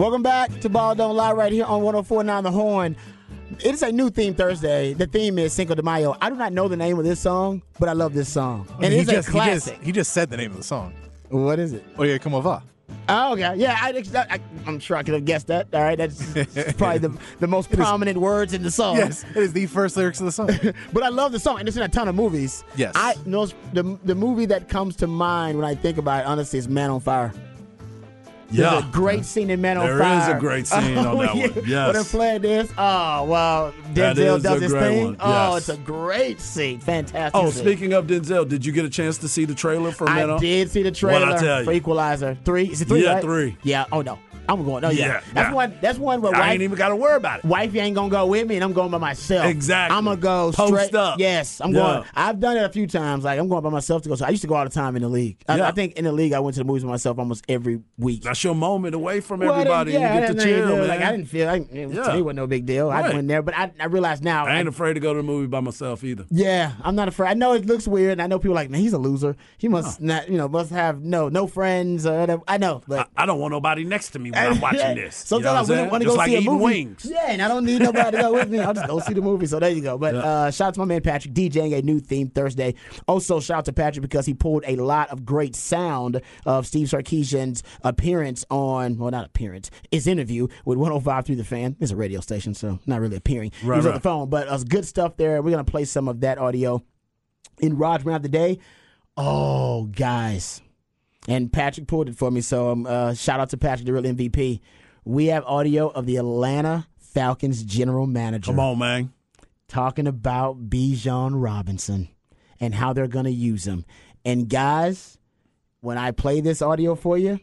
Welcome back to Ball Don't Lie right here on 1049 The Horn. It is a new theme Thursday. The theme is Cinco de Mayo. I do not know the name of this song, but I love this song. And he it's just, a he just classic. he just said the name of the song. what is it? Oh, yeah, como va? Oh, okay. Yeah, I, I, I'm sure I could have guessed that. All right, that's probably the, the most prominent words in the song. Yes, it is the first lyrics of the song. But I love the song, and it's in a ton of movies. Yes. I knows the the movie that comes to mind when I think about it, honestly, is Man on Fire. Yeah. There's a great scene in Man on There is Fire. a great scene on oh, that one. When Yes. they're playing this, oh well, That Denzel is does his thing. one. Oh, it's a great scene, fantastic. Oh, scene. speaking of Denzel, did you get a chance to see the trailer for I Men on? did see the trailer I for? Equalizer three. Is it three? Yeah, right? three. Yeah. Oh no, I'm going. Oh yeah, Yeah, that's yeah. one. That's one where I wife, ain't even got to worry about it. wifey ain't gonna go with me, and I'm going by myself. Exactly. I'm gonna go Post straight. up. Yes, I'm Yeah. going. I've done it a few times. Like I'm going by myself to go. So I used to go all the time in the league. I, Yeah. I think in the league I went to the movies with myself almost every week. That's your moment away from Well, everybody. yeah, and you get to chill, man. Like I didn't feel. I, it, Yeah. To me, wasn't no big deal. I went there, but I, I realized now. I ain't I- afraid to go to the movie by myself either. yeah, I'm not afraid. I know it looks weird, and I know people are like, man, he's a loser. He must not, you know, must have no no friends or whatever. I know, but I, I don't want nobody next to me when I'm watching this. You know Sometimes I want to go Just see a movie. wings. Yeah, and I don't need nobody to go with me. I'll just go see the movie. So there you go. But uh, shout out to my man Patrick DJing a new theme Thursday. Also shout out to Patrick because he pulled a lot of great sound of Steve Sarkisian's appearance on well not appearance his interview with 105 through the fan. It's a radio station, so not really appearing. he Right, on the phone, but uh, good stuff there. We're gonna play some of that audio in Rod's Round the Day. Oh, guys. And Patrick pulled it for me, so um, uh, shout out to Patrick, the real MVP. We have audio of the Atlanta Falcons general manager Come on, man. talking about Bijan Robinson and how they're going to use him. And guys, when I play this audio for you,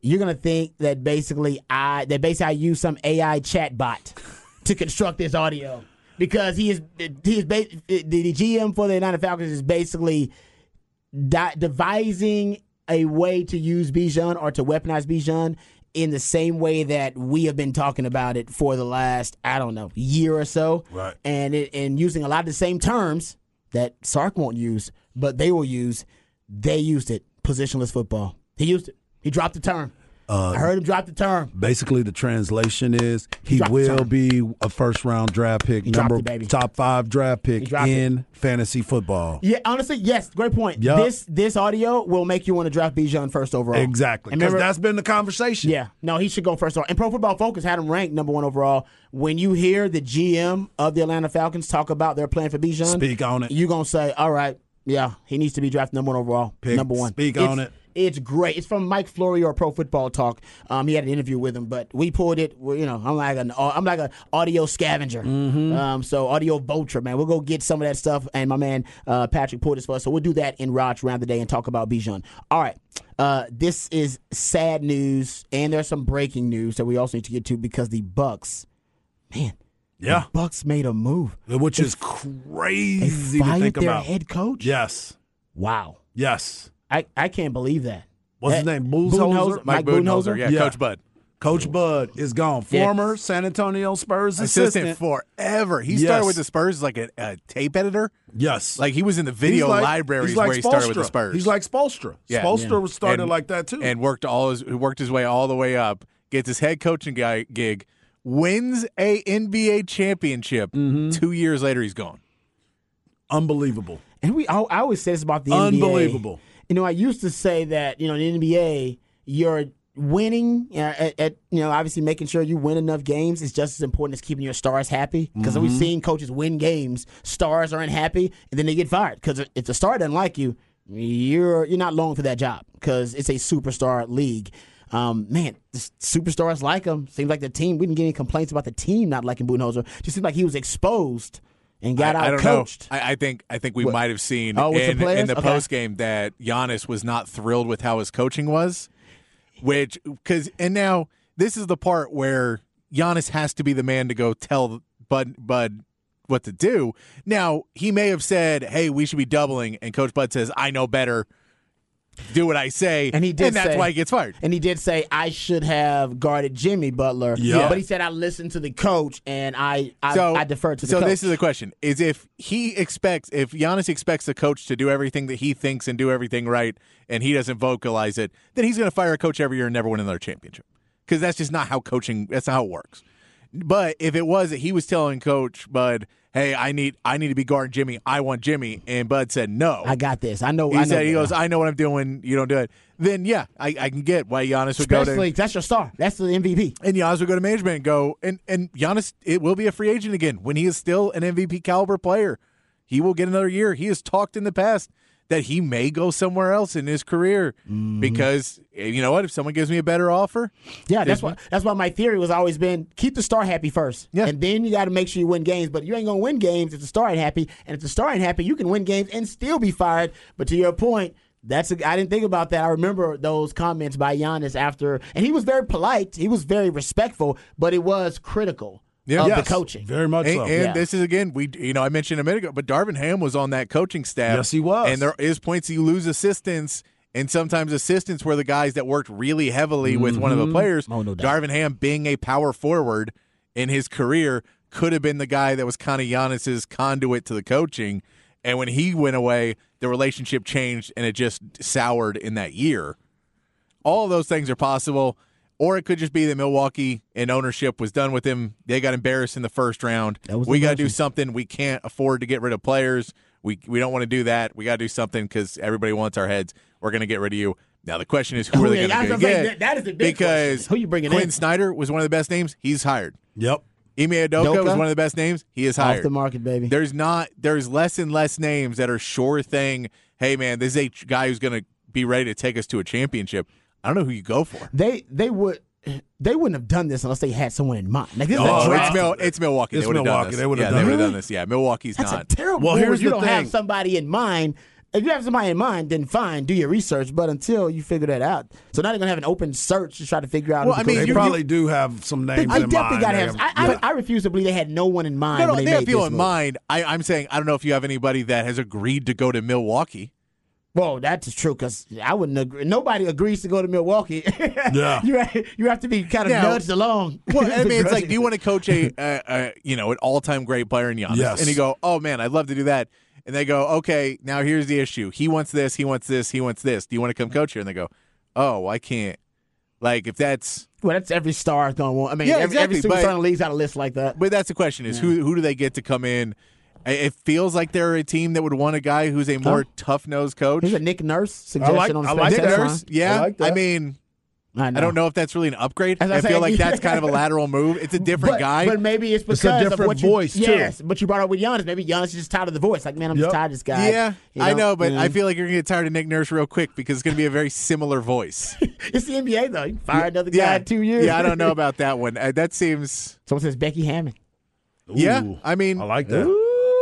you're going to think that basically I that basically I use some AI chatbot to construct this audio because he is he is the, GM for the Atlanta Falcons is basically di- devising a way to use Bijan or to weaponize Bijan in the same way that we have been talking about it for the last I don't know year or so, Right. And it, and using a lot of the same terms that Sark won't use, but they will use. They used it. Positionless football. He used it. He dropped the term. Uh, I heard him drop the term. Basically, the translation is he the will be a first round draft pick, dropped number it, top five draft pick dropped it. in fantasy football. Yeah, honestly, yes, great point. Yup. This this audio will make you want to draft Bijan first overall. Exactly. Because that's been the conversation. Yeah, no, he should go first overall. And Pro Football Focus had him ranked number one overall. When you hear the GM of the Atlanta Falcons talk about their plan for Bijan, Speak on it. You're gonna say, all right, yeah, he needs to be drafted number one overall. Pick- number one. speak It's- on it. It's great. It's from Mike Florio or Pro Football Talk. Um, he had an interview with him, but we pulled it. Well, you know, I'm like an I'm like an audio scavenger. Mm-hmm. Um, so audio vulture, man. We'll go get some of that stuff, and my man uh, Patrick pulled this for us. So we'll do that in Rod's around the day and talk about Bijan. All right. Uh, this is sad news, and there's some breaking news that we also need to get to because the Bucks, man, Yeah. the Bucks made a move. Which is They crazy to fired think their about. head coach. Yes. Wow. Yes. I, I can't believe that. What's his name? Budenholzer? Mike, Mike Budenholzer, Budenholzer? yeah, Yeah. Coach Bud. Coach Bud is gone. Yeah. Former San Antonio Spurs Assistant assistant. forever. He Yes. started with the Spurs as like a, a tape editor. yes. Like he was in the video He's like- libraries he's like where he started with the Spurs. He's like Spoelstra. Yeah. Spoelstra Yeah. was started And- like that too. and worked all his worked his way all the way up. Gets his head coaching guy gig, wins a NBA championship. Mm-hmm. Two years later, he's gone. Unbelievable. And we, I, I always say this about the NBA. You know, I used to say that you know, in the NBA, you're winning uh, at, at you know, obviously making sure you win enough games is just as important as keeping your stars happy. Because Mm-hmm. we've seen coaches win games, stars are unhappy, and then they get fired. Because if the star doesn't like you, you're you're not long for that job because it's a superstar league. Um, man, the superstars like him. Seems like the team. We didn't get any complaints about the team not liking Budenholzer. Just seemed like he was exposed and got I, I out know. coached. I, I think I think we What? might have seen Oh, with the in, in the Okay. post game that Giannis was not thrilled with how his coaching was, which because and now this is the part where Giannis has to be the man to go tell Bud Bud what to do. Now he may have said, "Hey, we should be doubling," and Coach Bud says, "I know better." Do what I say, And he did and that's say- why he gets fired. And he did say I should have guarded Jimmy Butler. Yeah. But he said I listened to the coach and I I, so I deferred to the so coach. this is the question: Is if he expects, if Giannis expects the coach to do everything that he thinks and do everything right, and he doesn't vocalize it, then he's going to fire a coach every year and never win another championship. because that's just not how coaching. That's not how it works. But if it was that he was telling Coach Bud, "Hey, I need I need to be guarding Jimmy. I want Jimmy," and Bud said no. I got this. I know. he I know said he goes, "I know what I'm doing. You don't do it." Then yeah, I, I can get why Giannis would go to Especially that's your star. That's the MVP. and Giannis would go to management and go and and Giannis it will be a free agent again when he is still an MVP caliber player. He will get another year. He has talked in the past that he may go somewhere else in his career Mm-hmm. because eh, you know what? If someone gives me a better offer, Yeah, that's why. That's why my theory was always been keep the star happy first, Yeah. and then you got to make sure you win games. But you ain't gonna win games if the star ain't happy, and if the star ain't happy, you can win games and still be fired. But to your point, that's a, I didn't think about that. I remember those comments by Giannis after, and he was very polite. He was very respectful, but it was critical Yeah. of Yes, the coaching. Very much and, so. and Yeah. this is again we you know I mentioned a minute ago, but Darvin Ham was on that coaching staff. Yes, he was. And there is points you lose assistants. And sometimes assistants were the guys that worked really heavily with one of the mm-hmm. players. Oh, no doubt. Darvin Ham, being a power forward in his career, could have been the guy that was kind of Giannis's conduit to the coaching. And when he went away, the relationship changed and it just soured in that year. All of those things are possible. Or it could just be that Milwaukee and ownership was done with him. They got embarrassed in the first round. We got to do something. We can't afford to get rid of players. We we don't want to do that. We got to do something because everybody wants our heads. We're going to get rid of you. Now the question is, who are they yeah, going to was gonna say, get? that- that is the big because question. Who you bringing Quinn in? Snyder was one of the best names. He's hired. Yep. Ime Adoka was one of the best names. He is Off hired. the market, baby. There's not. There's less and less names that are sure thing. Hey man, this is a guy who's going to be ready to take us to a championship. I don't know who you go for. they they would they wouldn't have done this unless they had someone in mind. Like this is Oh, a it's, draft. Mil- it's Milwaukee. It's they would have done this. They would have yeah, done they would it. have done this. Yeah, Milwaukee's That's not. a terrible. Well, move. here's you the don't have somebody in mind. If you have somebody in mind, then fine, do your research. But until you figure that out, so now they're gonna have an open search to try to figure out. Well, I mean, coach They you- is. probably do have some names I in definitely mind. got to They have. I, yeah. I, I refuse to believe they had no one in mind no, no, when they they have people in move. mind. I, I'm saying I don't know if you have anybody that has agreed to go to Milwaukee. Well, that's true because I wouldn't agree. Nobody agrees to go to Milwaukee. Yeah. you ha- you have to be kind of Now- nudged along. Well, I mean, it's like, do you want to coach a, a, a you know, an all-time great player in Giannis? Yes. And you go, oh man, I'd love to do that. And they go, okay, now here's the issue. He wants this. He wants this. He wants this. Do you want to come coach here? And they go, oh, I can't. Like if that's, Well, that's every star going to want. I mean, Yeah, every, exactly, every but- superstar in the league's got a list like that. but that's the question: is who who do they get to come in? I- It feels like they're a team that would want a guy who's a more tough-nosed coach. Here's a Nick Nurse suggestion like- on I like Nick that. Nurse, yeah. I like that. mean, I, know. I don't know if that's really an upgrade. As I I, say, feel like that's yeah. kind of a lateral move. It's a different but, guy. But maybe it's because It's a of different what you, voice, too. Yes, but you brought up with Giannis. Maybe Giannis is just tired of the voice. Like, man, I'm Yep. just tired of this guy. yeah, You I know, but Mm. I feel like you're gonna get tired of Nick Nurse real quick because it's gonna be a very similar voice. it's the NBA though. You can fire another guy yeah, in two years. Yeah, I don't know about that one. Uh, that seems. Someone says Becky Hammon. Yeah, I mean, I like that. Ooh,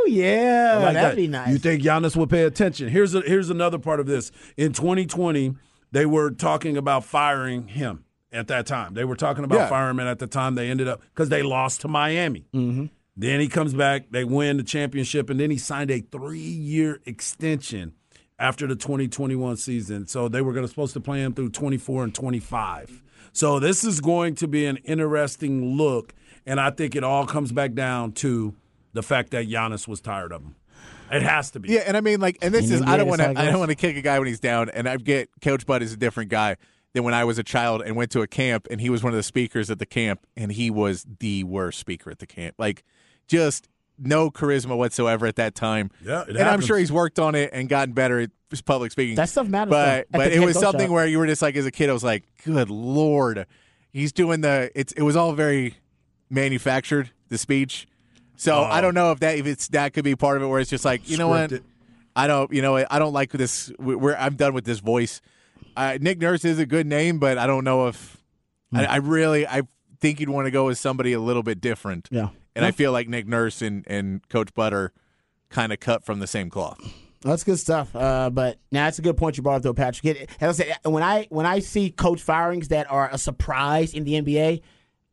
yeah, like that'd that. be nice. You think Giannis would pay attention? Here's a, here's another part of this. In 2020, they were talking about firing him at that time. They were talking about Yeah. firing him at the time. They ended up because they lost to Miami. Mm-hmm. Then he comes back. They win the championship, and then he signed a three year extension after the 2021 season. So they were going to supposed to play him through 24 and 25. So this is going to be an interesting look, and I think it all comes back down to the fact that Giannis was tired of him. It has to be. Yeah, and I mean, like, and this In is I don't want to I don't want to kick a guy when he's down, and I get Coach Bud is a different guy than when I was a child and went to a camp, and he was one of the speakers at the camp, and he was the worst speaker at the camp, like just no charisma whatsoever at that time. Yeah, it and I'm sure he's worked on it and gotten better at public speaking. That stuff matters, though, but at but the it was something job. where you were just like as a kid, I was like, good lord, he's doing the it's it was all very manufactured the speech. So I don't know if that if it's that could be part of it where it's just like you know what Scripted. I don't you know? I don't like this we- we're I'm done with this voice. Uh, Nick Nurse is a good name, but I don't know if I, I really I think you'd want to go with somebody a little bit different. Yeah. and I feel like Nick Nurse and and Coach Butter kind of cut from the same cloth. That's good stuff. Uh, but now that's a good point you brought up, though, Patrick. It, as I said, when I when I see coach firings that are a surprise in the NBA,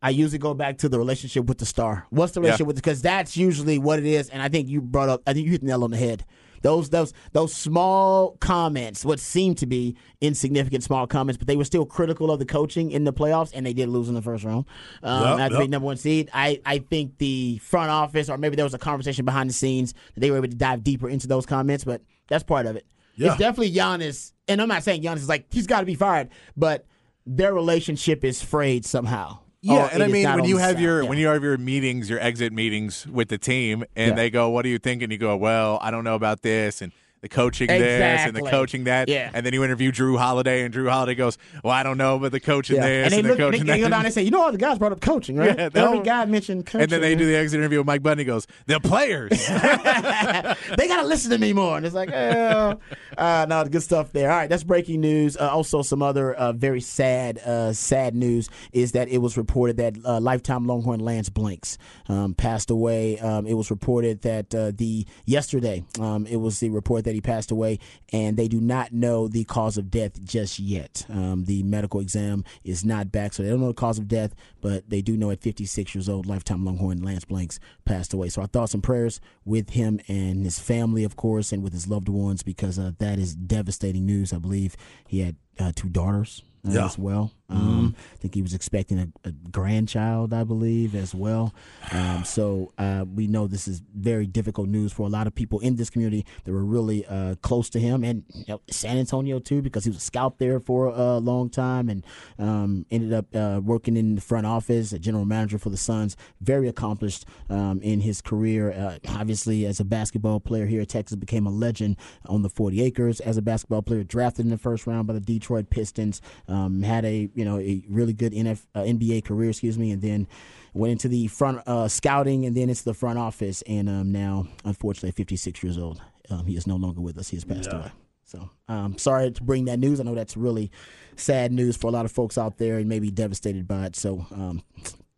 I usually go back to the relationship with the star. What's the relationship Yeah. with? Because that's usually what it is. And I think you brought up. I think you hit the nail on the head. Those those those small comments, what seemed to be insignificant small comments, but they were still critical of the coaching in the playoffs, and they did lose in the first round. Um, Yep, yep. number one seed, I I think the front office, or maybe there was a conversation behind the scenes that they were able to dive deeper into those comments, but that's part of it. Yeah. It's definitely Giannis, and I'm not saying Giannis is like he's got to be fired, but their relationship is frayed somehow. Yeah, Or and I mean when you have your Yeah. when you have your meetings, your exit meetings with the team, and Yeah. they go, "What do you think?" and you go, "Well, I don't know about this," and the coaching this and the coaching that, Yeah. and then you interview Jrue Holiday, and Jrue Holiday goes, "Well, I don't know, but the coaching Yeah. this and they and, look, the they, coaching they go down and say, you know, all the guys brought up coaching, right? Yeah, Every guy mentioned coaching. and then they do the exit interview with Mike Bundy. Goes, "The players." they gotta listen to me more. And it's like, oh, uh, no, good stuff there. All right, that's breaking news. Uh, also, some other uh, very sad, uh, sad news is that it was reported that uh, lifetime Longhorn Lance Blanks um, passed away. Um, it was reported that uh, the yesterday, um, it was the report that he passed away, and they do not know the cause of death just yet. Um, the medical exam is not back, so they don't know the cause of death, but they do know at 56 years old, lifetime Longhorn Lance Blanks passed away. So our thoughts and prayers with him and his family, of course, and with his loved ones, because uh, that is devastating news. I believe he had uh, two daughters uh, Yeah. as well. Um, I think he was expecting a, a grandchild, I believe, as well. Um, so uh, we know this is very difficult news for a lot of people in this community that were really uh, close to him, and you know, San Antonio too, because he was a scout there for a long time and um, ended up uh, working in the front office, a general manager for the Suns. Very accomplished um, in his career. Uh, obviously, as a basketball player here at Texas, became a legend on the 40 acres as a basketball player, drafted in the first round by the Detroit Pistons. Um, had a you know a really good NF, uh, NBA career, excuse me, and then went into the front uh, scouting and then into the front office. And um, now, unfortunately, 56 years old, um, he is no longer with us. He has passed Yeah. away. So, um, sorry to bring that news. I know that's really sad news for a lot of folks out there and maybe devastated by it. So, um,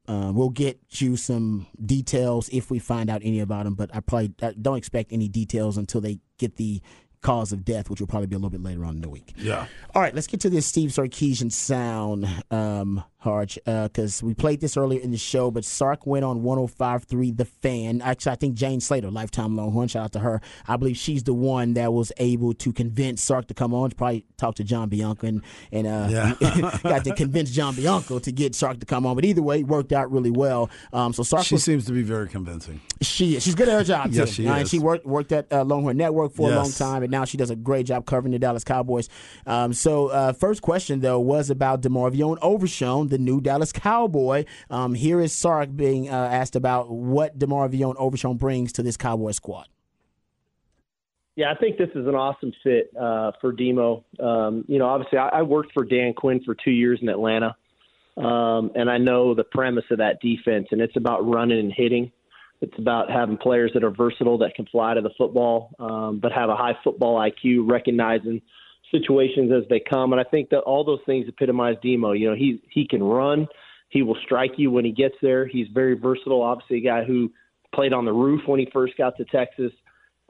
uh, we'll get you some details if we find out any about him, but I probably I don't expect any details until they get the cause of death, which will probably be a little bit later on in the week. Yeah. All right, let's get to this Steve Sarkisian sound, um, Harge, because we played this earlier in the show, but Sark went on 105.3 The Fan. Actually, I think Jane Slater, lifetime Longhorn, shout out to her. I believe she's the one that was able to convince Sark to come on. Probably talked to John Bianco and, and uh, Yeah. got to convince John Bianco to get Sark to come on. But either way, it worked out really well. Um, so Sark She was seems to be very convincing. she is. She's good at her job too. Yes, she Uh, and is. she worked worked at uh, Longhorn Network for a long time, and now she does a great job covering the Dallas Cowboys. Um, so, uh, first question though was about Demarvion Overshown, the new Dallas Cowboy. Um, here is Sark being uh, asked about what Demarvion Overshown brings to this Cowboy squad. Yeah, I think this is an awesome fit uh, for Demo. Um, you know, obviously, I, I worked for Dan Quinn for two years in Atlanta, um, and I know the premise of that defense, and it's about running and hitting. It's about having players that are versatile, that can fly to the football, um, but have a high football IQ, recognizing situations as they come. And I think that all those things epitomize Demo. You know, he he can run, he will strike you when he gets there. He's very versatile. Obviously, a guy who played on the roof when he first got to Texas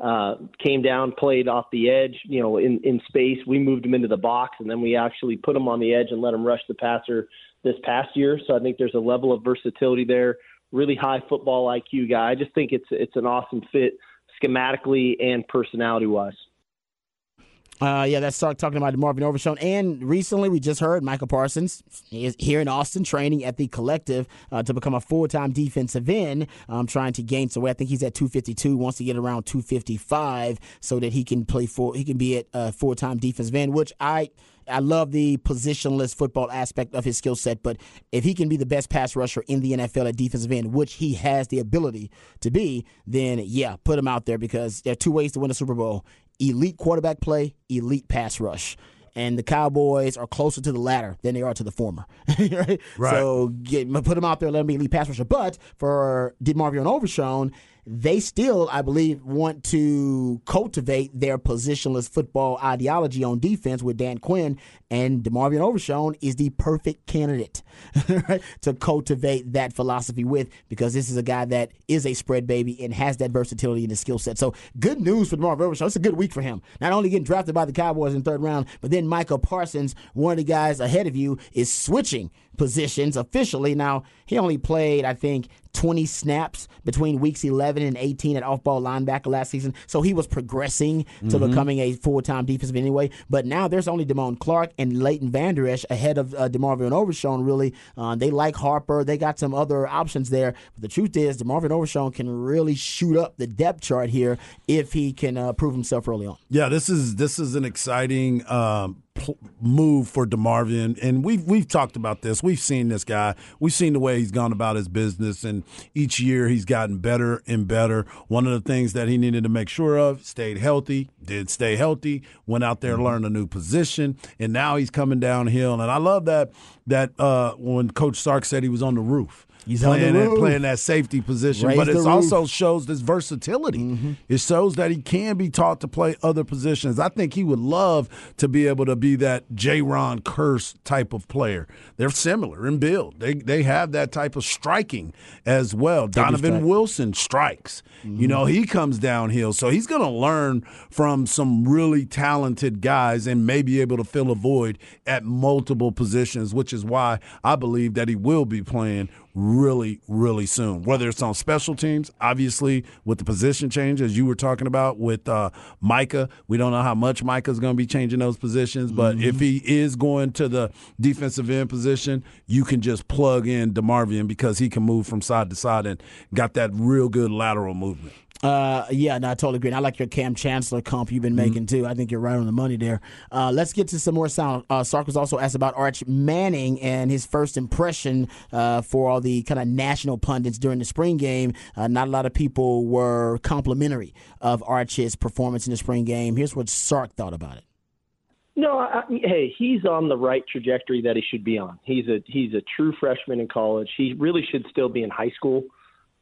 uh, came down, played off the edge, you know, in, in space. We moved him into the box, and then we actually put him on the edge and let him rush the passer this past year. So I think there's a level of versatility there. Really high football IQ guy. I just think it's it's an awesome fit schematically and personality wise. Uh, yeah, that's talking about Marvin Overshown. And recently, we just heard Micah Parsons is here in Austin training at the collective uh, to become a full time defensive end, um, trying to gain some weight. I think he's at 252, wants to get around 255 so that he can play full, he can be at uh, full time defensive end, which I. I love the positionless football aspect of his skill set, but if he can be the best pass rusher in the NFL at defensive end, which he has the ability to be, then yeah, put him out there because there are two ways to win a Super Bowl elite quarterback play, elite pass rush. And the Cowboys are closer to the latter than they are to the former. right? Right. So get, put them out there, let them be elite pass rusher. But for DeMarvion Overshown, they still, I believe, want to cultivate their positionless football ideology on defense with Dan Quinn, and DeMarvion Overshown is the perfect candidate to cultivate that philosophy with because this is a guy that is a spread baby and has that versatility in his skill set. So good news for DeMarvion Overshown. It's a good week for him. Not only getting drafted by the Cowboys in third round, but then Micah Parsons, one of the guys ahead of you, is switching positions officially. Now, he only played, I think, 20 snaps between weeks 11 and 18 at off ball linebacker last season. So he was progressing to becoming a full time defensive end anyway. But now there's only Damone Clark and Leighton Vander Esch ahead of uh, DeMarvion Overshown, really. Uh, they like Harper. They got some other options there. But the truth is, DeMarvion Overshown can really shoot up the depth chart here if he can uh, prove himself early on. Yeah, this is this is an exciting um, pl- move for Demarvin, and we've we've talked about this. We've seen this guy. We've seen the way he's gone about his business, and each year he's gotten better and better. One of the things that he needed to make sure of: stayed healthy, did stay healthy, went out there, learned a new position, and now he's coming downhill. And I love that that uh, when Coach Sark said he was on the roof. He's on playing the that, playing that safety position, Raise but it also shows this versatility. Mm-hmm. It shows that he can be taught to play other positions. I think he would love to be able to be that Jayron Kearse type of player. They're similar in build. They they have that type of striking as well. Donovan. Wilson strikes. You mm-hmm. know, he comes downhill. So he's going to learn from some really talented guys and may be able to fill a void at multiple positions, which is why I believe that he will be playing really, really soon. Whether it's on special teams, obviously with the position change, as you were talking about with uh, Micah, we don't know how much Micah's going to be changing those positions, but if he is going to the defensive end position, you can just plug in DeMarvion because he can move from side to side and got that real good lateral movement. Uh, yeah, no, I totally agree. And I like your Kam Chancellor comp you've been Mm-hmm. making too. I think you're right on the money there. Uh, let's get to some more sound. Uh, Sark was also asked about Arch Manning and his first impression uh, for all the kind of national pundits during the spring game. Uh, not a lot of people were complimentary of Arch's performance in the spring game. Here's what Sark thought about it. No, I, I- hey, he's on the right trajectory that he should be on. He's a he's a true freshman in college. He really should still be in high school.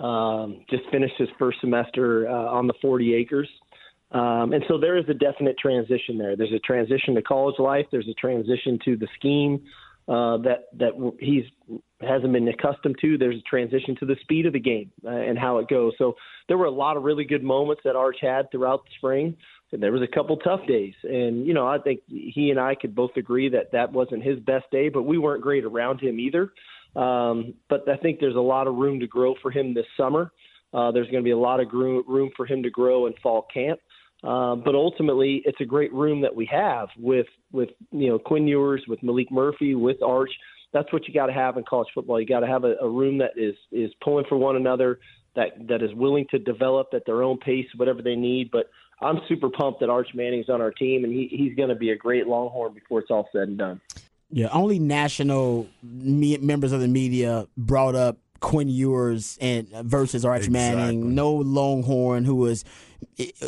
Um, just finished his first semester uh, on the 40 acres, um, and so there is a definite transition there. There's a transition to college life. There's a transition to the scheme uh, that that he's hasn't been accustomed to. There's a transition to the speed of the game uh, and how it goes. So there were a lot of really good moments that Arch had throughout the spring. And there was a couple tough days, and you know I think he and I could both agree that that wasn't his best day, but we weren't great around him either. Um, but I think there's a lot of room to grow for him this summer. Uh, there's going to be a lot of gro- room for him to grow in fall camp. Um, but ultimately, it's a great room that we have with with you know Quinn Ewers, with Maalik Murphy, with Arch. That's what you got to have in college football. You got to have a, a room that is is pulling for one another, that that is willing to develop at their own pace, whatever they need. But I'm super pumped that Arch Manning's on our team, and he, he's going to be a great Longhorn before it's all said and done. Yeah, only national me- members of the media brought up Quinn Ewers and versus Arch Exactly. Manning. No Longhorn who was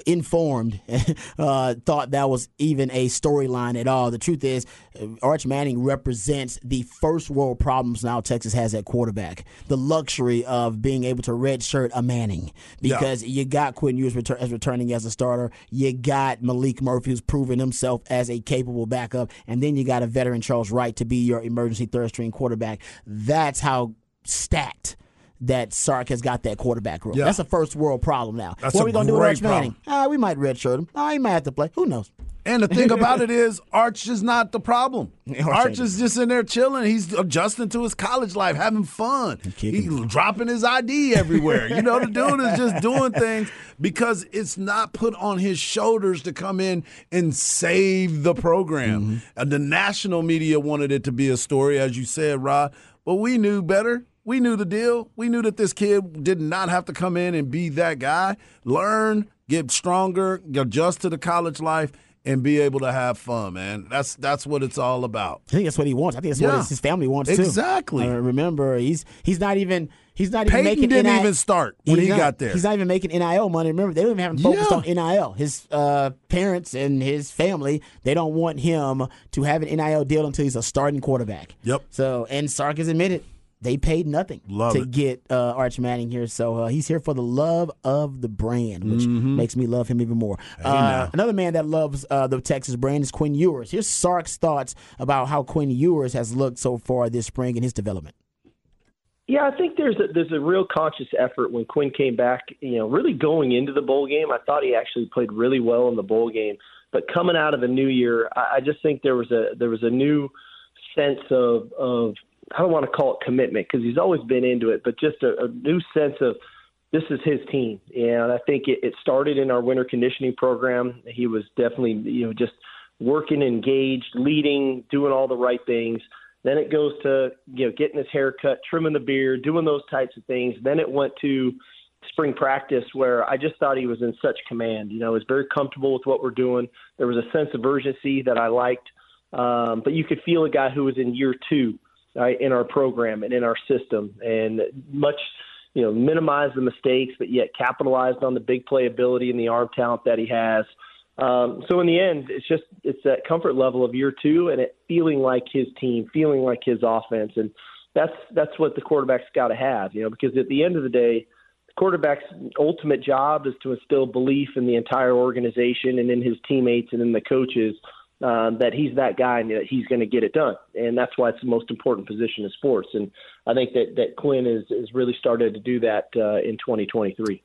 informed uh, thought that was even a storyline at all. The truth is, uh, Arch Manning represents the first world problems now Texas has at quarterback. The luxury of being able to redshirt a Manning because you got Quinn Ewers retur- as returning as a starter. You got Maalik Murphy who's proven himself as a capable backup, and then you got a veteran Charles Wright to be your emergency third string quarterback. That's how stacked that Sark has got that quarterback room. Yeah. That's a first world problem now. That's what are we gonna do with Arch Manning? Ah, we might redshirt him. Ah, he might have to play. Who knows? And the thing about it is, Arch is not the problem. Arch Arch is just in there chilling. He's adjusting to his college life, having fun. He's dropping his ID everywhere. You know, the dude is just doing things because it's not put on his shoulders to come in and save the program. And the national media wanted it to be a story, as you said, Rod, but we knew better. We knew the deal. We knew that this kid did not have to come in and be that guy. Learn, get stronger, adjust to the college life, and be able to have fun, man. That's that's what it's all about. I think that's what he wants. I think that's Yeah. what his family wants too. Exactly. Remember, he's he's not even he's not even Peyton making didn't NIL even start when He's he not- got there. He's not even making NIL money. Remember, they don't even have him focused Yeah. on NIL. His uh, parents and his family they don't want him to have an NIL deal until he's a starting quarterback. Yep. So and Sark has admitted they paid nothing Love to it. get uh, Arch Manning here. So uh, he's here for the love of the brand, which makes me love him even more. Uh, another man that loves uh, the Texas brand is Quinn Ewers. Here's Sark's thoughts about how Quinn Ewers has looked so far this spring in his development. Yeah, I think there's a, there's a real conscious effort when Quinn came back. You know, really going into the bowl game, I thought he actually played really well in the bowl game. But coming out of the new year, I, I just think there was a there was a new sense of of I don't want to call it commitment because he's always been into it, but just a, a new sense of this is his team. And I think it, it started in our winter conditioning program. He was definitely you know just working, engaged, leading, doing all the right things. Then it goes to you know getting his hair cut, trimming the beard, doing those types of things. Then it went to spring practice where I just thought he was in such command. You know, was very comfortable with what we're doing. There was a sense of urgency that I liked. um, but you could feel a guy who was in year two in our program and in our system, and much you know minimize the mistakes, but yet capitalized on the big play ability and the arm talent that he has. Um, so in the end, it's just it's that comfort level of year two, and it feeling like his team, feeling like his offense, and that's that's what the quarterback's got to have, you know, because at the end of the day, the quarterback's ultimate job is to instill belief in the entire organization and in his teammates and in the coaches um, that he's that guy and that he's going to get it done, and that's why it's the most important position in sports. And I think that that Quinn is is really started to do that uh, in 2023.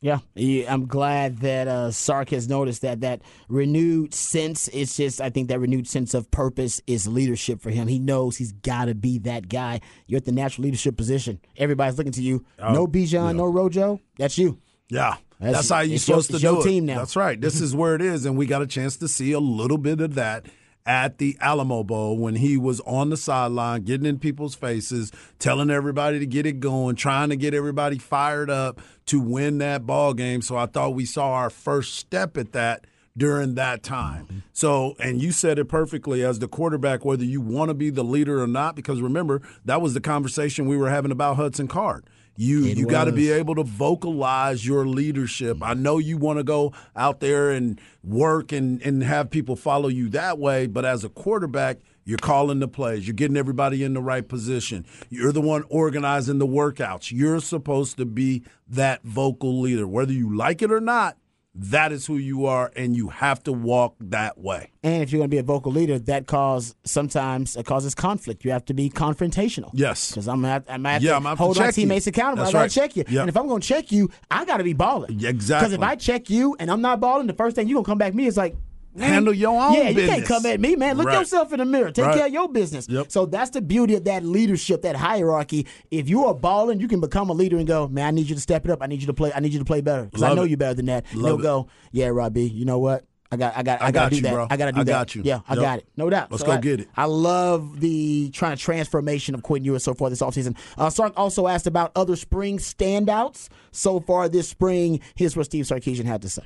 Yeah, I'm glad that uh, Sark has noticed that that renewed sense. It's just I think that renewed sense of purpose is leadership for him. He knows he's got to be that guy. You're at the natural leadership position. Everybody's looking to you. Oh, no Bijan, yeah. no Rojo. That's you. Yeah, that's, that's how you're supposed your, to do it. Team now. That's right. This is where it is, and we got a chance to see a little bit of that at the Alamo Bowl when he was on the sideline, getting in people's faces, telling everybody to get it going, trying to get everybody fired up to win that ball game. So I thought we saw our first step at that during that time. So, and you said it perfectly as the quarterback, whether you want to be the leader or not, because remember, that was the conversation we were having about Hudson Card. You it you got to be able to vocalize your leadership. I know you want to go out there and work and and have people follow you that way, but as a quarterback, you're calling the plays. You're getting everybody in the right position. You're the one organizing the workouts. You're supposed to be that vocal leader. Whether you like it or not, that is who you are, and you have to walk that way. And if you're going to be a vocal leader, that cause sometimes it causes conflict. You have to be confrontational. Yes, because I'm at, I'm at yeah, I'm hold my teammates you. accountable. That's I got to right. check you. Yep. And if I'm going to check you, I got to be balling. Exactly. Because if I check you and I'm not balling, the first thing you're going to come back me is like, handle your own yeah, business. you can't come at me, man. Look right. yourself in the mirror. Take right. care of your business. Yep. So that's the beauty of that leadership, that hierarchy. If you are balling, you can become a leader and go, man, I need you to step it up. I need you to play. I need you to play better because I know you better than that. Love They'll it. go, yeah, Robbie. You know what? I got, I got, I, I got to do that. Bro. I got to do I that. got you. Yeah, I yep. got it. No doubt. Let's so go I, get it. I love the trying to transformation of Quinn Ewers so far this offseason. Uh, Sark also asked about other spring standouts so far this spring. Here's what Steve Sarkisian had to say.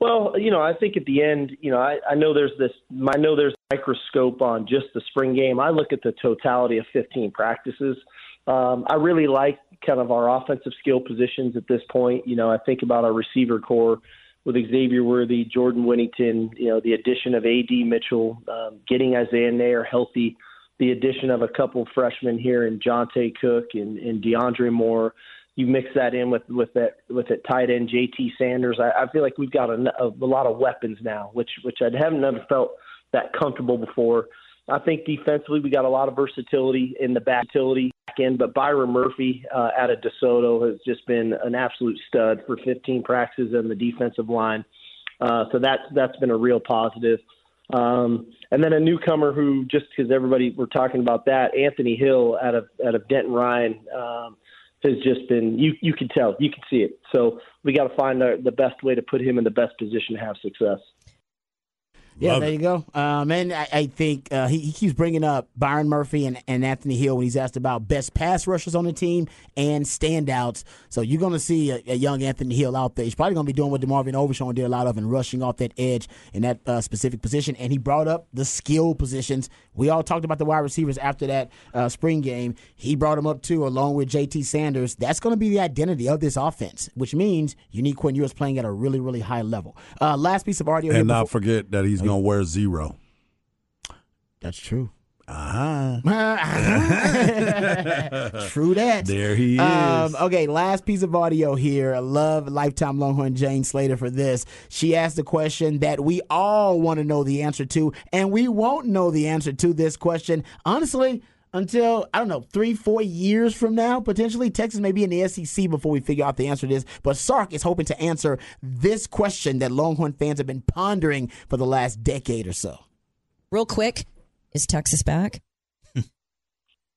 Well, you know, I think at the end, you know, I, I know there's this, I know there's microscope on just the spring game. I look at the totality of 15 practices. Um, I really like kind of our offensive skill positions at this point. You know, I think about our receiver core with Xavier Worthy, Jordan Whittington, you know, the addition of A.D. Mitchell, um, getting Isaiah Neyor healthy, the addition of a couple freshmen here in Johntay Cook and, and DeAndre Moore you mix that in with with that with it tight end JT Sanders. I, I feel like we've got a, a, a lot of weapons now, which which I haven't never felt that comfortable before. I think defensively we got a lot of versatility in the back utility end, but Byron Murphy uh, out of DeSoto has just been an absolute stud for 15 practices on the defensive line. Uh, so that's that's been a real positive. Um, and then a newcomer who, just because everybody we're talking about that, Anthony Hill out of out of Denton Ryan. Um, has just been you you can tell you can see it. So we got to find the, the best way to put him in the best position to have success. Yeah, Love there it. you go. Um, and I, I think uh, he, he, keeps bringing up Byron Murphy and, and Anthony Hill when he's asked about best pass rushers on the team and standouts. So you're going to see a, a, young Anthony Hill out there. He's probably going to be doing what DeMarvion Overshown did a lot of and rushing off that edge in that uh, specific position. And he brought up the skill positions. We all talked about the wide receivers after that uh, spring game. He brought them up too, along with JT Sanders. That's going to be the identity of this offense, which means you need Quinn Ewers playing at a really, really high level. Uh, last piece of audio. And not forget that he's to wear zero. That's true. Uh-huh. True that. There he um, is. Um, okay, last piece of audio here. I love lifetime Longhorn Jane Slater for this. She asked a question that we all want to know the answer to, and we won't know the answer to this question. Honestly, until I don't know three, four years from now, potentially Texas may be in the SEC before we figure out the answer to this. But Sark is hoping to answer this question that Longhorn fans have been pondering for the last decade or so. Real quick, is Texas back?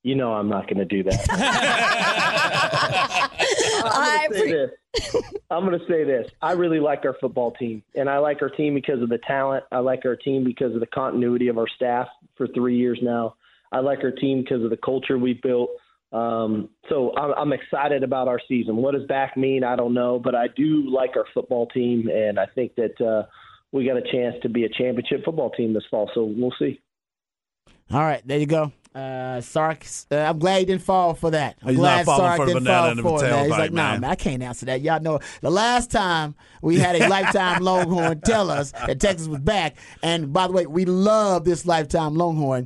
You know I'm not going to do that. I'm going to say this. I'm going to say this. I really like our football team, and I like our team because of the talent. I like our team because of the continuity of our staff for three years now. I like our team because of the culture we've built. Um, so I'm, I'm excited about our season. What does back mean? I don't know, but I do like our football team, and I think that uh, we got a chance to be a championship football team this fall. So we'll see. All right, there you go. Uh, Sark, uh, I'm glad he didn't fall for that. I'm He's glad not falling Sark for didn't banana fall for that. He's tailpipe, like, nah, man. man, I can't answer that. Y'all know the last time we had a lifetime Longhorn tell us that Texas was back. And by the way, we love this lifetime Longhorn.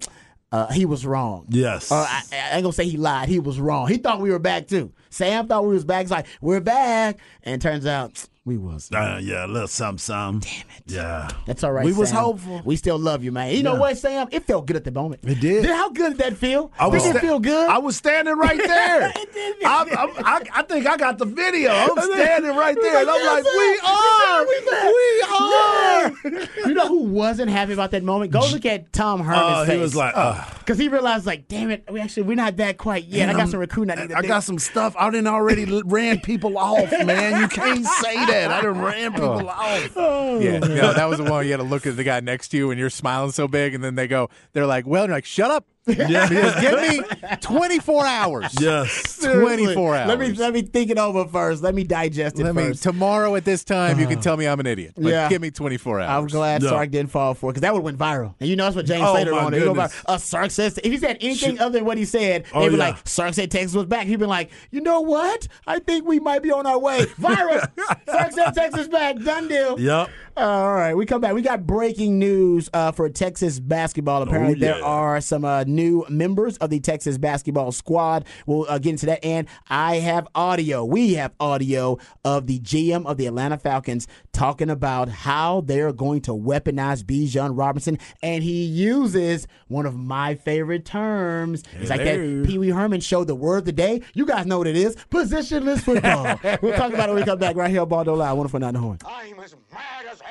Uh, he was wrong. Yes. Uh, I, I ain't gonna say he lied. He was wrong. He thought we were back too. Sam thought we was back. He's like, we're back, and turns out we was. Uh, yeah, a little something, something. Damn it. Yeah. That's all right. We was hopeful. We still love you, man. You know Yeah. what, Sam? It felt good at the moment. It did. How good did that feel? I was did it sta- feel good? I was standing right there. It did. I'm, I'm, I, I think I got the video. I'm standing right there, and I'm like. "We are, We are." you know who wasn't happy about that moment? Go look at Tom Herman's Oh, face. he was like, uh, because he realized, like, damn it, we actually we're not that quite yet. I got some recruiting I need to I do. got some stuff. I didn't already ran people off, man. You can't say that. I didn't ran oh. people off. Yeah, oh, no, that was the one you had to look at the guy next to you and you're smiling so big, and then they go, they're like, well, you're like, shut up. Yeah. Because give me 24 hours. Yes. 24 hours. Let me let me think it over first. Let me digest it Let me, first. tomorrow at this time, you can tell me I'm an idiot. But Yeah. give me 24 hours. I'm glad No. Sark didn't fall for it because that would have went viral. And you know that's what James Oh, Slater on. It go goodness. viral. Uh, Sark says if he said anything other than what he said, Oh, they'd be yeah. like, Sark said Texas was back. He'd be like, you know what? I think we might be on our way. Viral. Sark said Texas back. Done deal. Yep. All right, we come back. We got breaking news uh, for Texas basketball. Apparently, Oh, yeah. there are some uh, new members of the Texas basketball squad. We'll uh, get into that. And I have audio. We have audio of the GM of the Atlanta Falcons talking about how they're going to weaponize Bijan Robinson. And he uses one of my favorite terms. It's like that Pee Wee Herman show, the word of the day. You guys know what it is positionless football. we'll talk about it when we come back right here on Ball Don't Lie. Wonderful Night in the Horn. I'm as mad as hell,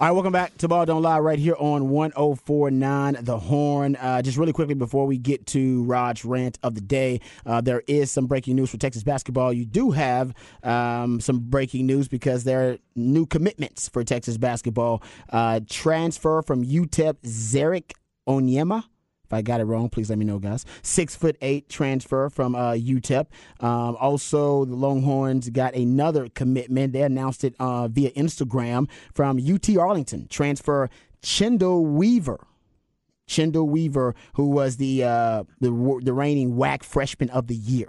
All right, welcome back to Ball Don't Lie right here on 1049 The Horn. Uh, just really quickly before we get to Rod's rant of the day, uh, there is some breaking news for Texas basketball. You do have um, some breaking news because there are new commitments for Texas basketball. Uh, transfer from UTEP, Ze'Rik Onyema. If I got it wrong, please let me know, guys. Six foot eight transfer from uh, UTEP. Um, also, the Longhorns got another commitment. They announced it uh, via Instagram from UT Arlington. Transfer Chendall Weaver. Chendall Weaver, who was the uh, the the reigning WAC freshman of the year.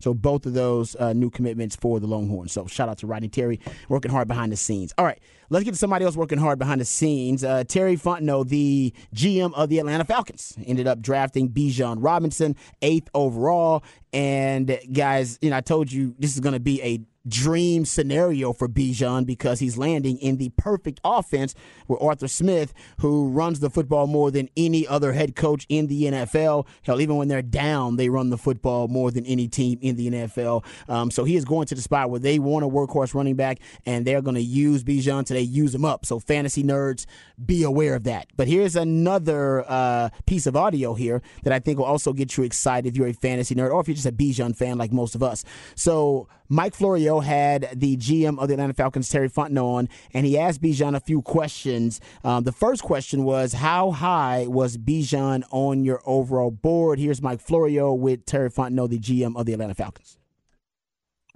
So both of those uh, new commitments for the Longhorns. So shout out to Rodney Terry working hard behind the scenes. All right, let's get to somebody else working hard behind the scenes. Uh, Terry Fontenot, the GM of the Atlanta Falcons, ended up drafting Bijan Robinson eighth overall. And guys, you know I told you this is going to be a dream scenario for Bijan because he's landing in the perfect offense with Arthur Smith, who runs the football more than any other head coach in the NFL. Hell, even when they're down, they run the football more than any team in the NFL. Um, so he is going to the spot where they want a workhorse running back, and they're going to use Bijan till they use them up. So fantasy nerds, be aware of that. But here's another uh, piece of audio here that I think will also get you excited if you're a fantasy nerd or if you're just a Bijan fan like most of us. So Mike Florio had the GM of the Atlanta Falcons, Terry Fontenot, on, and he asked Bijan a few questions. Um, the first question was, How high was Bijan on your overall board? Here's Mike Florio with Terry Fontenot, the GM of the Atlanta Falcons.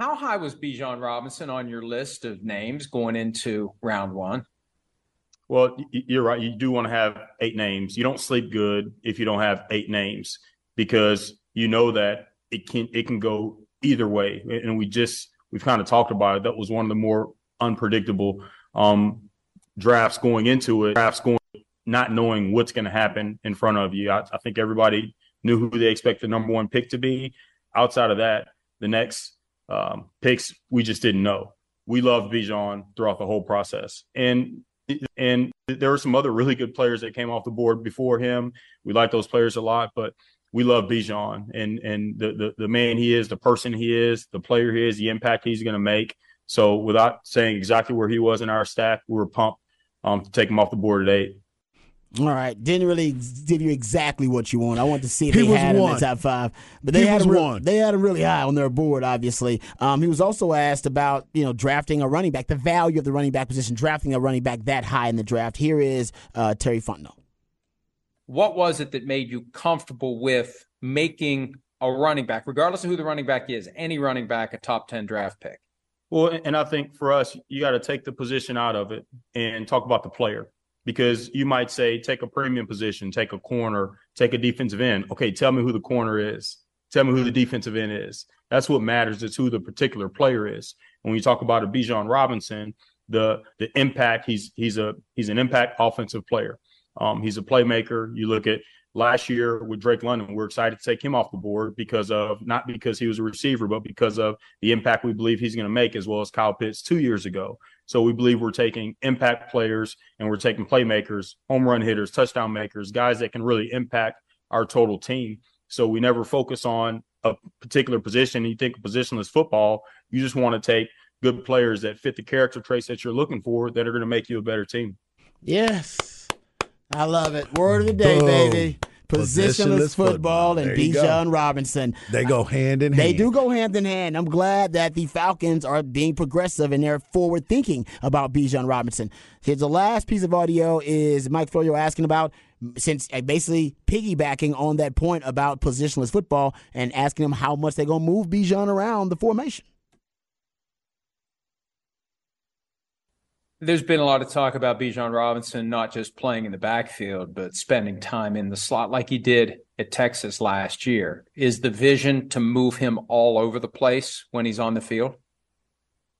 How high was Bijan Robinson on your list of names going into round one? Well, you're right. You do want to have eight names. You don't sleep good if you don't have eight names because you know that it can it can go either way. And we just we've kind of talked about it. That was one of the more unpredictable um, drafts going into it. Drafts going not knowing what's going to happen in front of you. I, I think everybody knew who they expect the number one pick to be. Outside of that, the next um, picks we just didn't know. We loved Bijan throughout the whole process, and and there were some other really good players that came off the board before him. We like those players a lot, but we love Bijan and and the, the the man he is, the person he is, the player he is, the impact he's going to make. So without saying exactly where he was in our stack, we were pumped um, to take him off the board at eight. All right, didn't really give you exactly what you want. I want to see if He they was had him in one. the top five, but they He had him. re- they had him really high on their board. Obviously, um, he was also asked about you know drafting a running back, the value of the running back position, drafting a running back that high in the draft. Here is uh, Terry Fontenot. What was it that made you comfortable with making a running back, regardless of who the running back is, any running back, a top 10 draft pick? Well, and I think for us, you got to take the position out of it and talk about the player because you might say, take a premium position, take a corner, take a defensive end. Okay, tell me who the corner is. Tell me who the defensive end is. That's what matters. Is who the particular player is. When you talk about a Bijan Robinson, the the impact he's he's a he's an impact offensive player. Um, he's a playmaker. You look at last year with Drake London, we're excited to take him off the board because of not because he was a receiver, but because of the impact we believe he's going to make, as well as Kyle Pitts two years ago. So we believe we're taking impact players and we're taking playmakers, home run hitters, touchdown makers, guys that can really impact our total team. So we never focus on a particular position. You think positionless football, you just want to take good players that fit the character traits that you're looking for that are going to make you a better team. Yes, I love it. Word of the day, Boom. baby. Positionless, football, football. and. Bijan Robinson. They go hand in hand. They do go hand in hand. I'm glad that the Falcons are being progressive and they're forward thinking about Bijan Robinson. Here's the last piece of audio is Mike Florio asking about since uh, basically piggybacking on that point about positionless football and asking him how much they're gonna move Bijan around the formation. There's been a lot of talk about Bijan Robinson not just playing in the backfield, but spending time in the slot like he did at Texas last year. Is the vision to move him all over the place when he's on the field?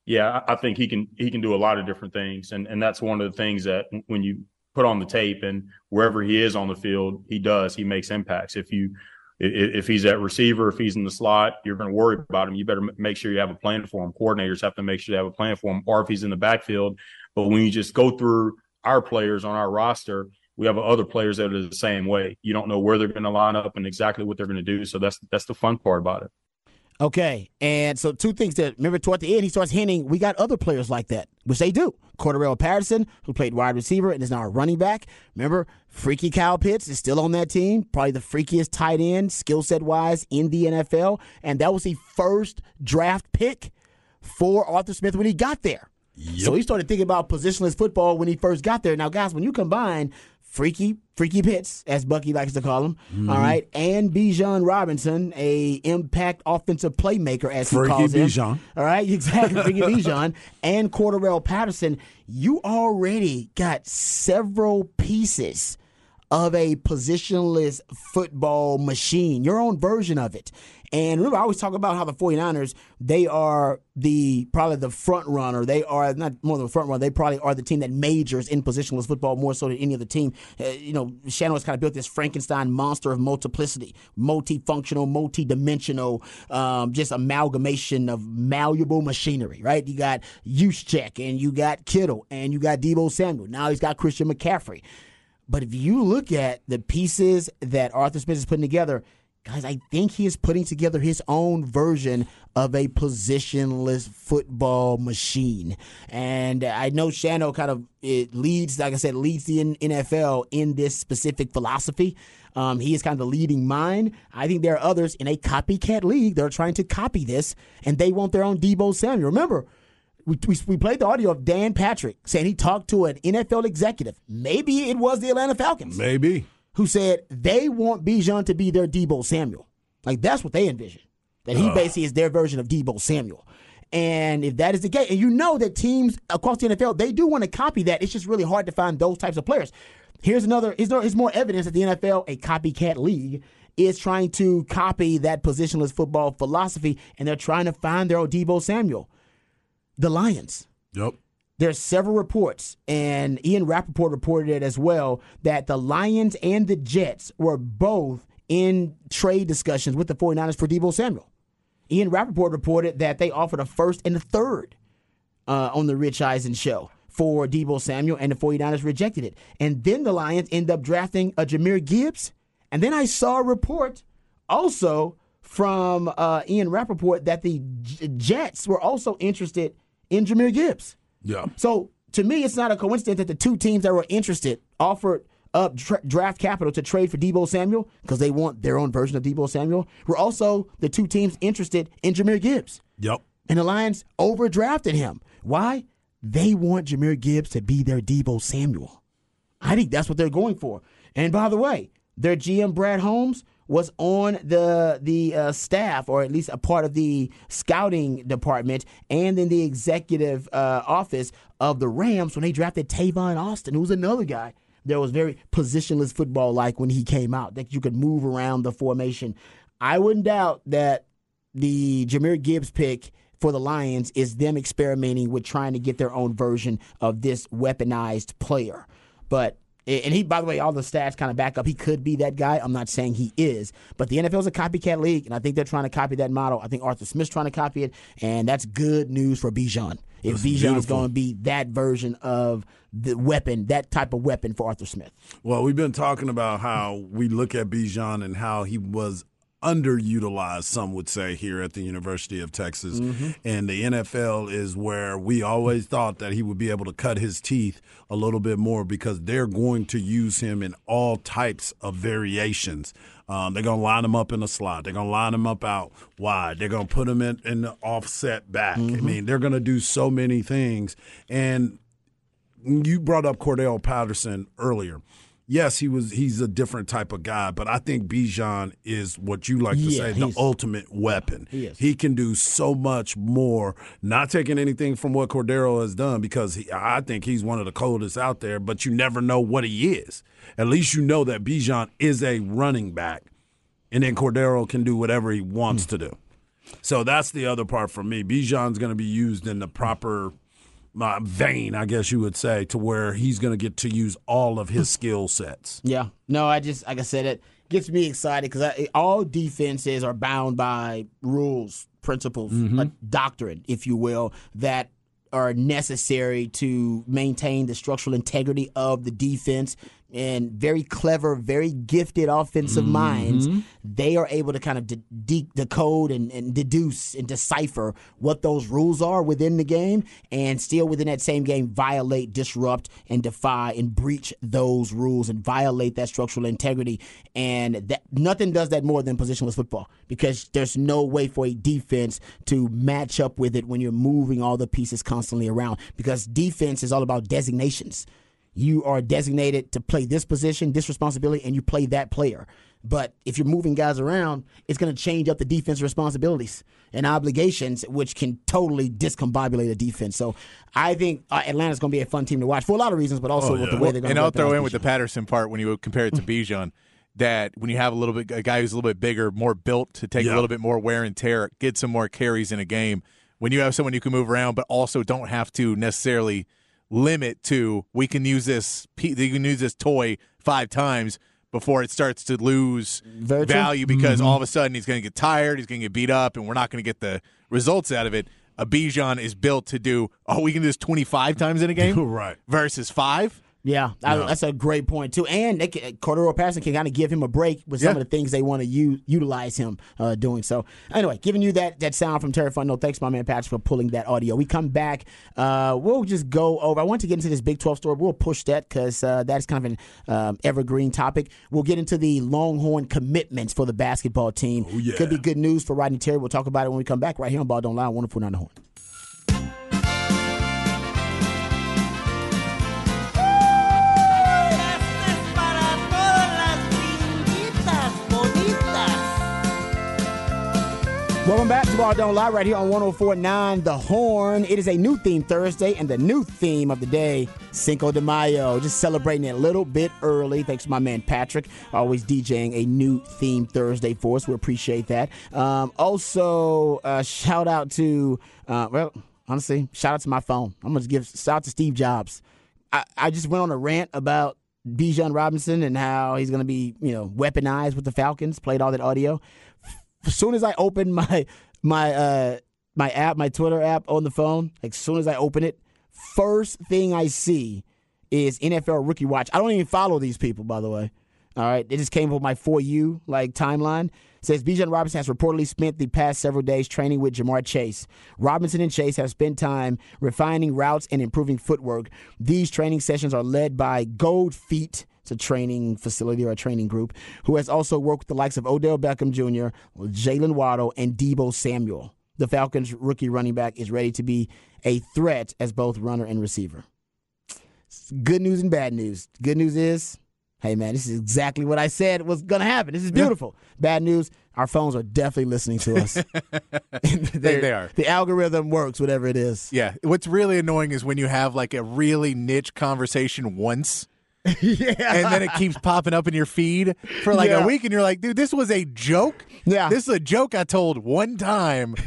Yeah, I think he can he can do a lot of different things, and and that's one of the things that when you put on the tape and wherever he is on the field, he does he makes impacts. If you if he's at receiver, if he's in the slot, you're going to worry about him. You better make sure you have a plan for him. Coordinators have to make sure they have a plan for him. Or if he's in the backfield, but when you just go through our players on our roster, we have other players that are the same way. You don't know where they're going to line up and exactly what they're going to do. So that's that's the fun part about it. Okay, and so two things that remember toward the end, he starts hinting we got other players like that, which they do. Cordarrelle Patterson, who played wide receiver and is now a running back. Remember, freaky Kyle Pitts is still on that team, probably the freakiest tight end, skill set wise, in the NFL. And that was the first draft pick for Arthur Smith when he got there. So he started thinking about positionless football when he first got there. Now, guys, when you combine freaky, freaky Pitts, as Bucky likes to call him, Mhm. all right, and Bijan Robinson, a impact offensive playmaker, as he Freaky calls him. Bijan. All right, exactly, freaky Bijan, and Cordarrelle Patterson, you already got several pieces of a positionless football machine, your own version of it. And remember, I always talk about how the 49ers, they are the probably the front runner. They are not more than the front runner. They probably are the team that majors in positionless football more so than any other team. Uh, you know, Shannon has kind of built this Frankenstein monster of multiplicity, multifunctional, multi-dimensional, um, just amalgamation of malleable machinery, right? You got Juszczyk and you got Kittle and you got Deebo Samuel. Now he's got Christian McCaffrey. But if you look at the pieces that Arthur Smith is putting together, guys, I think he is putting together his own version of a positionless football machine. And I know Shano kind of it leads, like I said, leads the NFL in this specific philosophy. Um, he is kind of the leading mind. I think there are others in a copycat league that are trying to copy this, and they want their own Deebo Samuel. Remember, we, we, we played the audio of Dan Patrick saying he talked to an NFL executive. Maybe it was the Atlanta Falcons. Maybe. Who said they want Bijan to be their Deebo Samuel. Like that's what they envision. That he Ugh. basically is their version of Deebo Samuel. And if that is the case, and you know that teams across the NFL, they do want to copy that. It's just really hard to find those types of players. Here's another, is here's more evidence that the NFL, a copycat league, is trying to copy that positionless football philosophy, and they're trying to find their own Deebo Samuel. The Lions. Yep. There's several reports, and Ian Rapoport reported it as well, that the Lions and the Jets were both in trade discussions with the 49ers for Deebo Samuel. Ian Rapoport reported that they offered a first and a third uh, on the Rich Eisen show for Deebo Samuel, and the 49ers rejected it. And then the Lions end up drafting a Jahmyr Gibbs. And then I saw a report also from uh, Ian Rapoport that the J- Jets were also interested in Jahmyr Gibbs. Yeah. So to me, it's not a coincidence that the two teams that were interested offered up tra- draft capital to trade for Deebo Samuel because they want their own version of Deebo Samuel. We're also the two teams interested in Jahmyr Gibbs. Yep. And the Lions overdrafted him. Why? They want Jahmyr Gibbs to be their Deebo Samuel. I think that's what they're going for. And by the way, their GM Brad Holmes was on the the uh, staff, or at least a part of the scouting department, and in the executive uh, office of the Rams when they drafted Tavon Austin, who was another guy that was very positionless football like when he came out, that you could move around the formation. I wouldn't doubt that the Jahmyr Gibbs pick for the Lions is them experimenting with trying to get their own version of this weaponized player. But and he, by the way, all the stats kind of back up. He could be that guy. I'm not saying he is, but the NFL is a copycat league, and I think they're trying to copy that model. I think Arthur Smith's trying to copy it, and that's good news for Bijan. If Bijan is going to be that version of the weapon, that type of weapon for Arthur Smith. Well, we've been talking about how we look at Bijan and how he was underutilized, some would say, here at the University of Texas. Mm-hmm. And the NFL is where we always thought that he would be able to cut his teeth a little bit more because they're going to use him in all types of variations. Um, they're going to line him up in the slot. They're going to line him up out wide. They're going to put him in, in the offset back. I mean, they're going to do so many things. And you brought up Cordarrelle Patterson earlier. Yes, he was. He's a different type of guy, but I think Bijan is what you like to Yeah, say the ultimate weapon. He is. He can do so much more. Not taking anything from what Cordarrelle has done because he, I think he's one of the coldest out there. But you never know what he is. At least you know that Bijan is a running back, and then Cordarrelle can do whatever he wants hmm. to do. So that's the other part for me. Bijan's going to be used in the proper uh, vein, I guess you would say, to where he's going to get to use all of his skill sets. Yeah. No, I just like I said, it gets me excited because all defenses are bound by rules, principles, like doctrine, if you will, that are necessary to maintain the structural integrity of the defense. And very clever, very gifted offensive minds, mm-hmm. they are able to kind of de- de- decode and, and deduce and decipher what those rules are within the game, and still within that same game violate, disrupt, and defy and breach those rules and violate that structural integrity. And that nothing does that more than positionless football because there's no way for a defense to match up with it when you're moving all the pieces constantly around. Because defense is all about designations you are designated to play this position, this responsibility, and you play that player. But if you're moving guys around, it's going to change up the defense responsibilities and obligations, which can totally discombobulate a defense. So I think uh, Atlanta's going to be a fun team to watch for a lot of reasons, but also with the way they're going to play. and to I'll throw in with the Patterson part when you compare it to Bijan that when you have a little bit a guy who's a little bit bigger, more built to take Yeah. a little bit more wear and tear, get some more carries in a game. When you have someone you can move around, but also don't have to necessarily limit to we can use this you can use this toy five times before it starts to lose Very true. value because mm-hmm. all of a sudden he's going to get tired, he's going to get beat up, and we're not going to get the results out of it. A Bijan is built to do. Oh, we can do this twenty five times in a game, right? Versus five. Yeah, I- that's a great point too. And they can, Cordarrelle Patterson can kind of give him a break with some Yeah. of the things they want to u- utilize him uh, doing. So anyway, giving you that that sound from Terry Fontenot. Thanks, my man Patrick, for pulling that audio. We come back. Uh, we'll just go over. I want to get into this Big Twelve story. We'll push that because uh, that's kind of an um, evergreen topic. We'll get into the Longhorn commitments for the basketball team. Oh, yeah. Could be good news for Rodney Terry. We'll talk about it when we come back right here on Ball Don't Lie. Wonderful on the horn. Welcome back to Ball Don't Lie right here on 1049 The Horn. It is a new theme Thursday, and the new theme of the day, Cinco de Mayo. Just celebrating it a little bit early. Thanks to my man Patrick, always DJing a new theme Thursday for us. We appreciate that. Um, also, uh, shout out to, uh, well, honestly, shout out to my phone. I'm going to give shout out to Steve Jobs. I, I just went on a rant about Bijan Robinson and how he's going to be, you know, weaponized with the Falcons. Played all that audio as soon as I open my my uh my app, my Twitter app on the phone, like as soon as I open it, first thing I see is NFL Rookie Watch. I don't even follow these people, by the way. All right, it just came with my for you like timeline. It says Bijan Robinson has reportedly spent the past several days training with Ja'Marr Chase. Robinson and Chase have spent time refining routes and improving footwork. These training sessions are led by Gold Feet. A training facility or a training group who has also worked with the likes of Odell Beckham Jr., Jaylen Waddle, and Deebo Samuel. The Falcons' rookie running back is ready to be a threat as both runner and receiver. Good news and bad news. Good news is, hey man, this is exactly what I said was going to happen. This is beautiful. Bad news, our phones are definitely listening to us. They, they are. The algorithm works, whatever it is. Yeah. What's really annoying is when you have like a really niche conversation once. Yeah. And then it keeps popping up in your feed for like Yeah. a week, and you're like, dude, this was a joke. Yeah. This is a joke I told one time.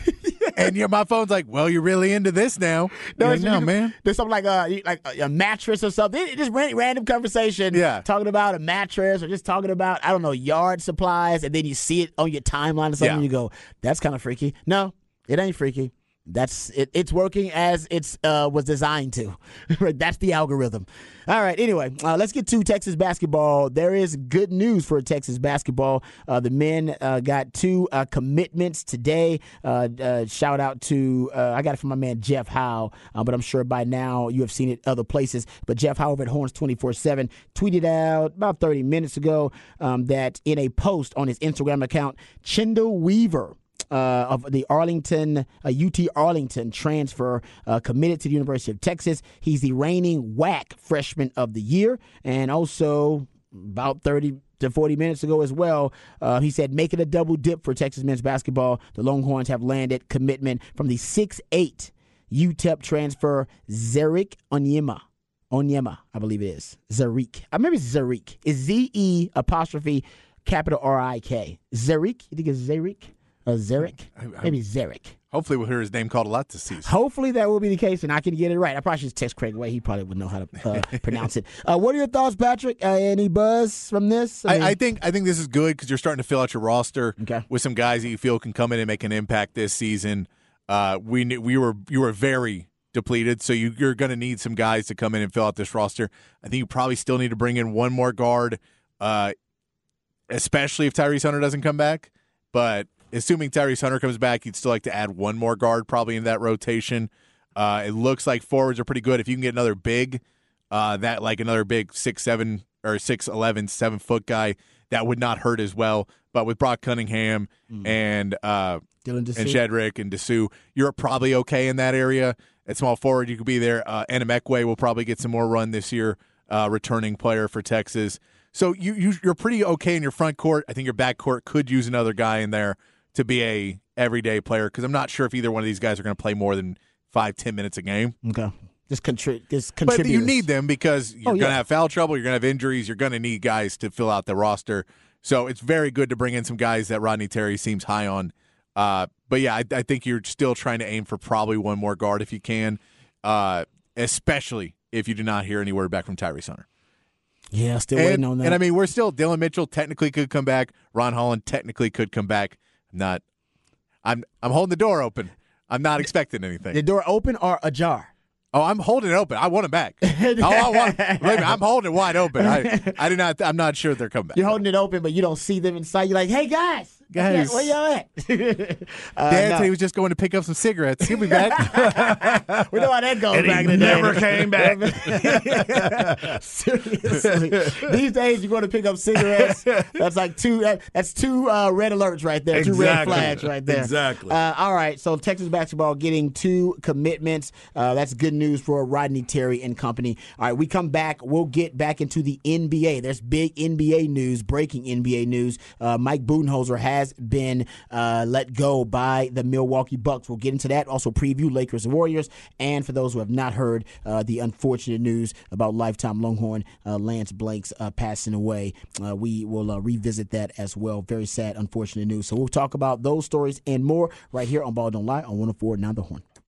And your my phone's like, well, you're really into this now. No, like, no man. There's something like uh, a like a, a mattress or something. It- Just ran- random conversation. Yeah. talking about a mattress or just talking about I don't know yard supplies, and then you see it on your timeline or something. Yeah. And you go, "That's kind of freaky." No, it ain't freaky. That's it. It's working as it's uh, was designed to. Right, That's the algorithm. All right. Anyway, uh, let's get to Texas basketball. There is good news for Texas basketball. Uh, the men uh, got two uh, commitments today. Uh, shout out to I got it from my man Jeff Howe, but I'm sure by now you have seen it other places. But Jeff Howe at Horns 24 7 tweeted out about 30 minutes ago um, that in a post on his Instagram account, Chendall Weaver uh, of the Arlington, uh, UT Arlington transfer, uh, committed to the University of Texas. He's the reigning WAC freshman of the year, and also about 30 to 40 minutes ago as well, uh, he said, making a double dip for Texas men's basketball. The Longhorns have landed commitment from the 6'8 UTEP transfer, Ze'Rik Onyema. Onyema, I believe it is. Zarik. I remember it's Zarik. It's Z E apostrophe capital R I K. Zarik? You think it's Or Zerik? Maybe Zerik. Hopefully, we'll hear his name called a lot this season. Hopefully that will be the case, and I can get it right. I probably should text Craig Way. He probably would know how to uh, pronounce it. Uh, what are your thoughts, Patrick? Uh, any buzz from this? I, mean- I think I think this is good because you're starting to fill out your roster Okay. with some guys that you feel can come in and make an impact this season. Uh, we knew, we were you were very depleted, so you, you're going to need some guys to come in and fill out this roster. I think you probably still need to bring in one more guard, uh, especially if Tyrese Hunter doesn't come back. But assuming Tyrese Hunter comes back, you'd still like to add one more guard probably in that rotation. Uh, it looks like forwards are pretty good. If you can get another big, uh, that like another big six seven or six eleven seven foot guy, that would not hurt as well. But with Brock Cunningham and uh, Dylan and? Shedrick and Disu, you're probably okay in that area. At small forward, you could be there. Uh, Anamekwe will probably get some more run this year, uh, returning player for Texas. So you, you you're pretty okay in your front court. I think your back court could use another guy in there to be a everyday player because I'm not sure if either one of these guys are going to play more than five ten minutes a game. Okay. Just, contri- just But you need them because you're Oh, going to have foul trouble. You're going to have injuries. You're going to need guys to fill out the roster. So it's very good to bring in some guys that Rodney Terry seems high on. Uh, but yeah, I, I think you're still trying to aim for probably one more guard if you can, uh, especially if you do not hear any word back from Tyrese Hunter. Yeah, still and, waiting on that. and I mean, we're still Dillon Mitchell technically could come back. Ron Holland technically could come back. Not. I'm I'm holding the door open. I'm not expecting anything. the door open or ajar? Oh, I'm holding it open. I want them back. oh, I want. Believe me, I'm holding it wide open. I, I do not. I'm not sure they're coming back. You're holding it open, but you don't see them inside. You're like, hey guys, Guys. where y'all at? uh, Dad no. said he was just going to pick up some cigarettes. He'll be back. we know how that goes And he back in the never day. came back. Seriously, these days you're going to pick up cigarettes. That's like two. That, that's two uh, red alerts right there. Two red Exactly. flags right there. Exactly. Uh, all right. So Texas basketball getting two commitments. Uh, that's good news for Rodney Terry and company. All right. We come back. We'll get back into the NBA. There's big NBA news, breaking NBA news. Uh, Mike Budenholzer has been uh, let go by the Milwaukee Bucks. We'll get into that. Also preview Lakers Warriors. And for those who have not heard uh, the unfortunate news about lifetime Longhorn uh, Lance Blanks uh, passing away, uh, we will revisit that as well. Very sad, unfortunate news. So we'll talk about those stories and more right here on Ball Don't Lie on 104 Now the Horn.